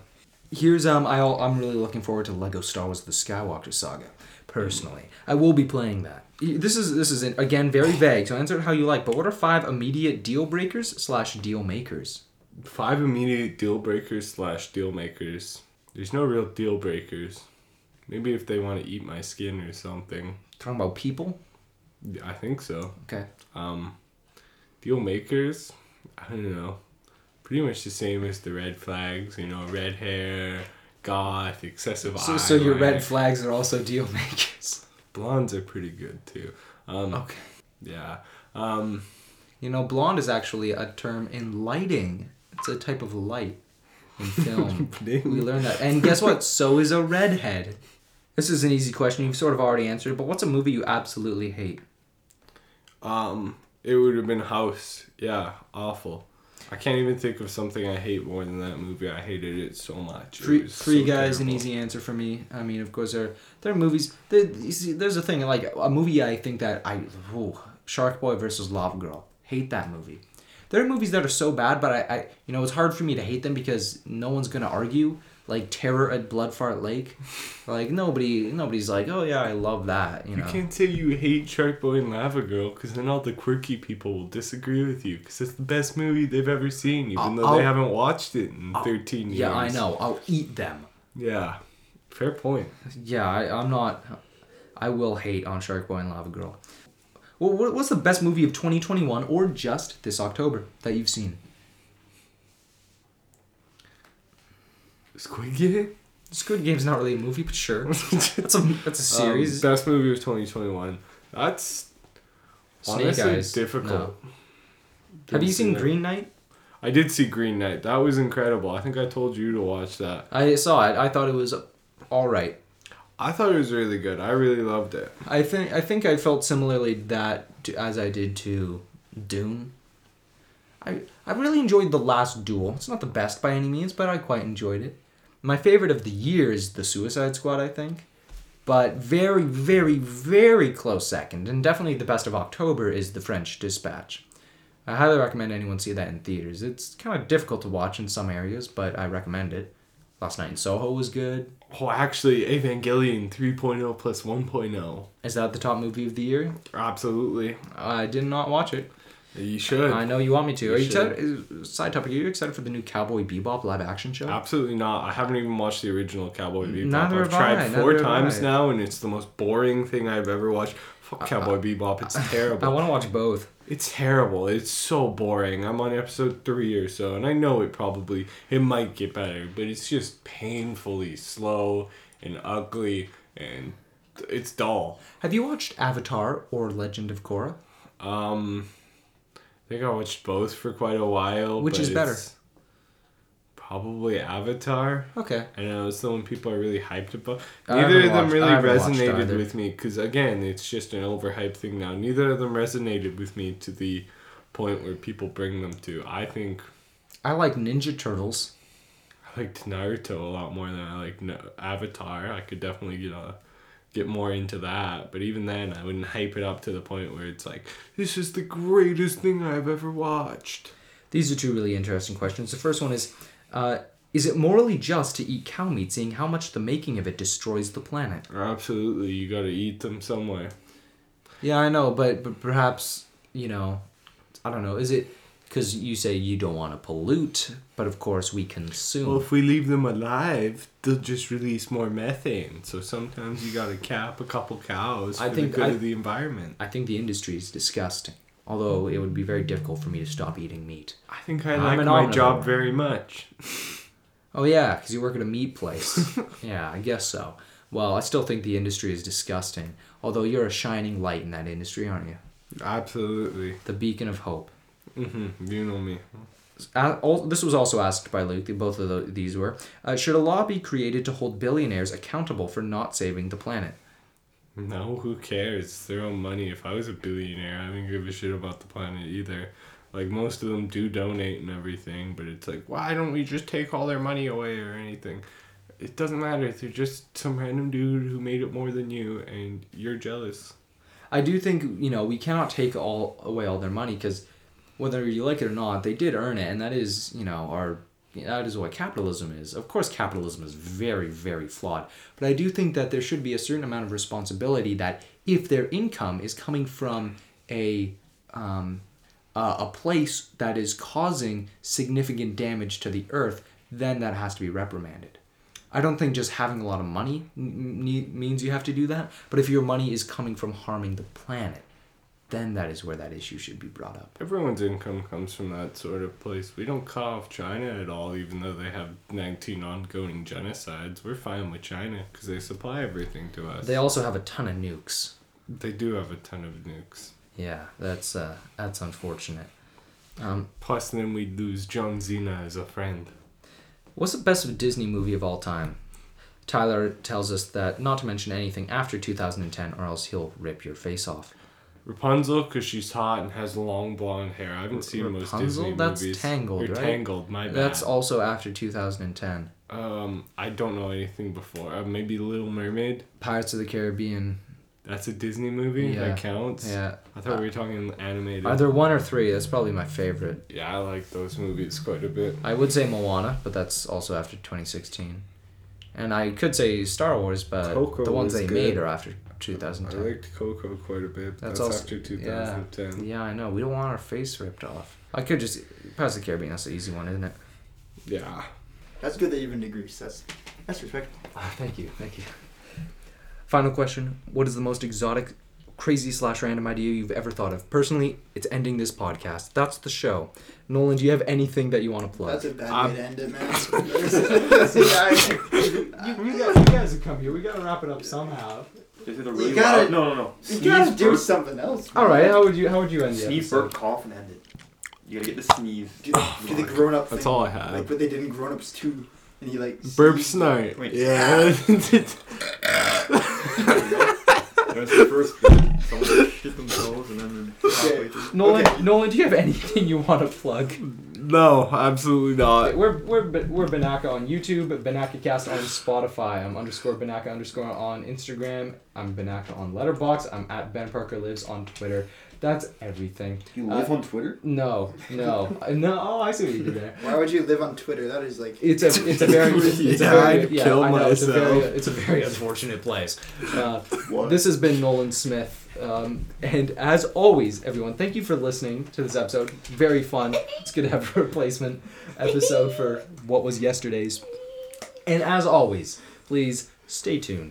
Here's um I I'm really looking forward to Lego Star Wars: The Skywalker Saga. Personally, I will be playing that. This is this is again very vague, so answer it how you like. But what are five immediate deal breakers slash deal makers? Five immediate deal breakers slash deal makers. There's no real deal breakers. Maybe if they want to eat my skin or something. Talking about people. I think so. Okay. Um, deal makers, I don't know. Pretty much the same as the red flags, you know, red hair, goth, excessive So, so your red flags are also deal makers. Blondes are pretty good too. Um, Okay. yeah. Um, You know, blonde is actually a term in lighting. It's a type of light in [LAUGHS] film. we learned that. And guess what? So is a redhead. This is an easy question. You've sort of already answered, but what's a movie you absolutely hate? um, it would have been House. Yeah, awful. I can't even think of something I hate more than that movie. I hated it so much. It three so guys, an easy answer for me. I mean, of course, there there are movies. There, see, there's a thing like a movie. I think that I, Shark Boy versus Love Girl. Hate that movie. There are movies that are so bad, but I, I, you know, it's hard for me to hate them because no one's gonna argue. Like Terror at Bloodfart Lake, like nobody, nobody's like, oh yeah, I love that. You You can't say you hate Shark Boy and Lava Girl because then all the quirky people will disagree with you because it's the best movie they've ever seen, even I'll- though I'll- they haven't watched it in 13 years. Yeah, I know. I'll eat them. Yeah, fair point. Yeah, I, I'm not. I will hate on Shark Boy and Lava Girl. Well, what's the best movie of 2021 or just this October that you've seen? Squid Game? Squid Game's not really a movie, but sure. [LAUGHS] That's a that's a series. Um, best movie of 2021. That's Snake honestly Eyes. difficult. No. Have you seen that. Green Knight? I did see Green Knight. That was incredible. I think I told you to watch that. I saw it. I thought it was all right. I thought it was really good. I really loved it. I think I think I felt similarly that to, as I did to Dune. I I really enjoyed the last duel. It's not the best by any means, but I quite enjoyed it. My favorite of the year is the Suicide Squad, I think. But very, very, very close second, and definitely the best of October is The French Dispatch. I highly recommend anyone see that in theaters. It's kind of difficult to watch in some areas, but I recommend it. Last Night in Soho was good. Oh, actually, Evangelion 3.0 plus 1.0. Is that the top movie of the year? Absolutely. I did not watch it. You should. I know you want me to. You Are you excited? Side topic: Are you excited for the new Cowboy Bebop live action show? Absolutely not. I haven't even watched the original Cowboy Bebop. Neither I've have tried I, four neither times now, and it's the most boring thing I've ever watched. Fuck Cowboy Bebop. It's [LAUGHS] terrible. I want to watch both. It's terrible. It's so boring. I'm on episode three or so, and I know it probably it might get better, but it's just painfully slow and ugly, and it's dull. Have you watched Avatar or Legend of Korra? Um, I think I watched both for quite a while. Which is better? it's Probably Avatar. Okay. I know it's the one people are really hyped about. Neither of them watched- really I resonated with me because again, it's just an overhyped thing now. Neither of them resonated with me to the point where people bring them to. I think I like Ninja Turtles. I liked Naruto a lot more than I like Avatar. I could definitely get a, get more into that, but even then, I wouldn't hype it up to the point where it's like this is the greatest thing I've ever watched. These are two really interesting questions. The first one is uh, Is it morally just to eat cow meat, seeing how much the making of it destroys the planet? Absolutely, you got to eat them somewhere. Yeah, I know, but, but perhaps, you know, I don't know. Is it because you say you don't want to pollute, but of course we consume? Well, if we leave them alive, they'll just release more methane. So sometimes you gotta cap a couple cows for I think the good I- of the environment. I think the industry is disgusting. Although it would be very difficult for me to stop eating meat. I think I I'm like my omnivore. job very much. [LAUGHS] Oh yeah, because you work at a meat place. [LAUGHS] yeah, I guess so. Well, I still think the industry is disgusting. Although you're a shining light in that industry, aren't you? Absolutely. The beacon of hope. hmm You know me. Uh, al- this was also asked by Luke. Both of the, these were: uh, Should a law be created to hold billionaires accountable for not saving the planet? No, who cares? It's their own money. If I was a billionaire, I wouldn't give a shit about the planet either. Like most of them do donate and everything, but it's like, why don't we just take all their money away or anything? It doesn't matter. They're just some random dude who made it more than you, and you're jealous. I do think you know we cannot take all away all their money because whether you like it or not, they did earn it, and that is you know our that is what capitalism is. Of course, capitalism is very very flawed, but I do think that there should be a certain amount of responsibility that if their income is coming from a um, uh, a place that is causing significant damage to the earth, then that has to be reprimanded. I don't think just having a lot of money n- ne- means you have to do that. But if your money is coming from harming the planet, then that is where that issue should be brought up. Everyone's income comes from that sort of place. We don't cut off China at all, even though they have 19 ongoing genocides. We're fine with China because they supply everything to us. They also have a ton of nukes. They do have a ton of nukes. Yeah, that's uh, that's unfortunate. Um, Plus, then we'd lose John Cena as a friend. what's the best Disney movie of all time? Tyler tells us that not to mention anything after 2010, or else he'll rip your face off. Rapunzel, because she's hot and has long blonde hair. I haven't seen most Rapunzel? Disney That's movies. Tangled, You're right? Tangled, my bad. That's also after 2010. Um, I don't know anything before. Uh, maybe Little Mermaid. Pirates of the Caribbean. That's a Disney movie. Yeah. That counts. Yeah. I thought we were talking animated. Either one or three? That's probably my favorite. Yeah, I like those movies quite a bit. I would say Moana, but that's also after 2016. And I could say Star Wars, but Coco the ones they good. made are after I liked Coco quite a bit. That's That's, also- after 2010. Yeah, I know. We don't want our face ripped off. I could just Pirates of the Caribbean. That's the easy one, isn't it? Yeah. That's good that you've been to Greece. That's that's respectful. Ah, thank you, thank you. Final question: What is the most exotic, crazy slash random idea you've ever thought of? Personally, it's ending this podcast. That's the show. Nolan, do you have anything that you want to plug? That's a bad I'm- way to end it, man. [LAUGHS] [LAUGHS] See, I- [LAUGHS] you, guys, you guys have come here. We gotta wrap it up somehow. Is it a You really gotta- loud? No, no, no. you gotta do burp, something else. All right. How would you How would you end the Sneeze, episode? burp, cough, and end it. You gotta get the sneeze. Do the, do the grown up That's thing. all I have. Like what they did in Grown Ups too, And he like. Burp sneezed. snort. Wait. Yeah. [LAUGHS] [LAUGHS] [LAUGHS] There's the first bit. Someone shit themselves and then halfway through. Nolan, Okay. Nolan, do you have anything you want to plug? no, absolutely not. We're we're we're Benaka on YouTube, Benakacast on Spotify. I'm underscore Benaka underscore on Instagram. I'm Benaka on Letterboxd. I'm at Ben Parker Lives on Twitter. That's everything. You live Uh, on Twitter? No, no, [LAUGHS] no. Oh, I see what you did there. Why would you live on Twitter? That is like. It's a it's a [LAUGHS] very it's Yeah, a very, I'd yeah, kill I know, It's a very it's a very unfortunate place. Uh, What? this has been Nolan Smith, um, and as always, everyone, thank you for listening to this episode. Very fun. It's good to have a replacement episode for what was yesterday's. And as always, please stay tuned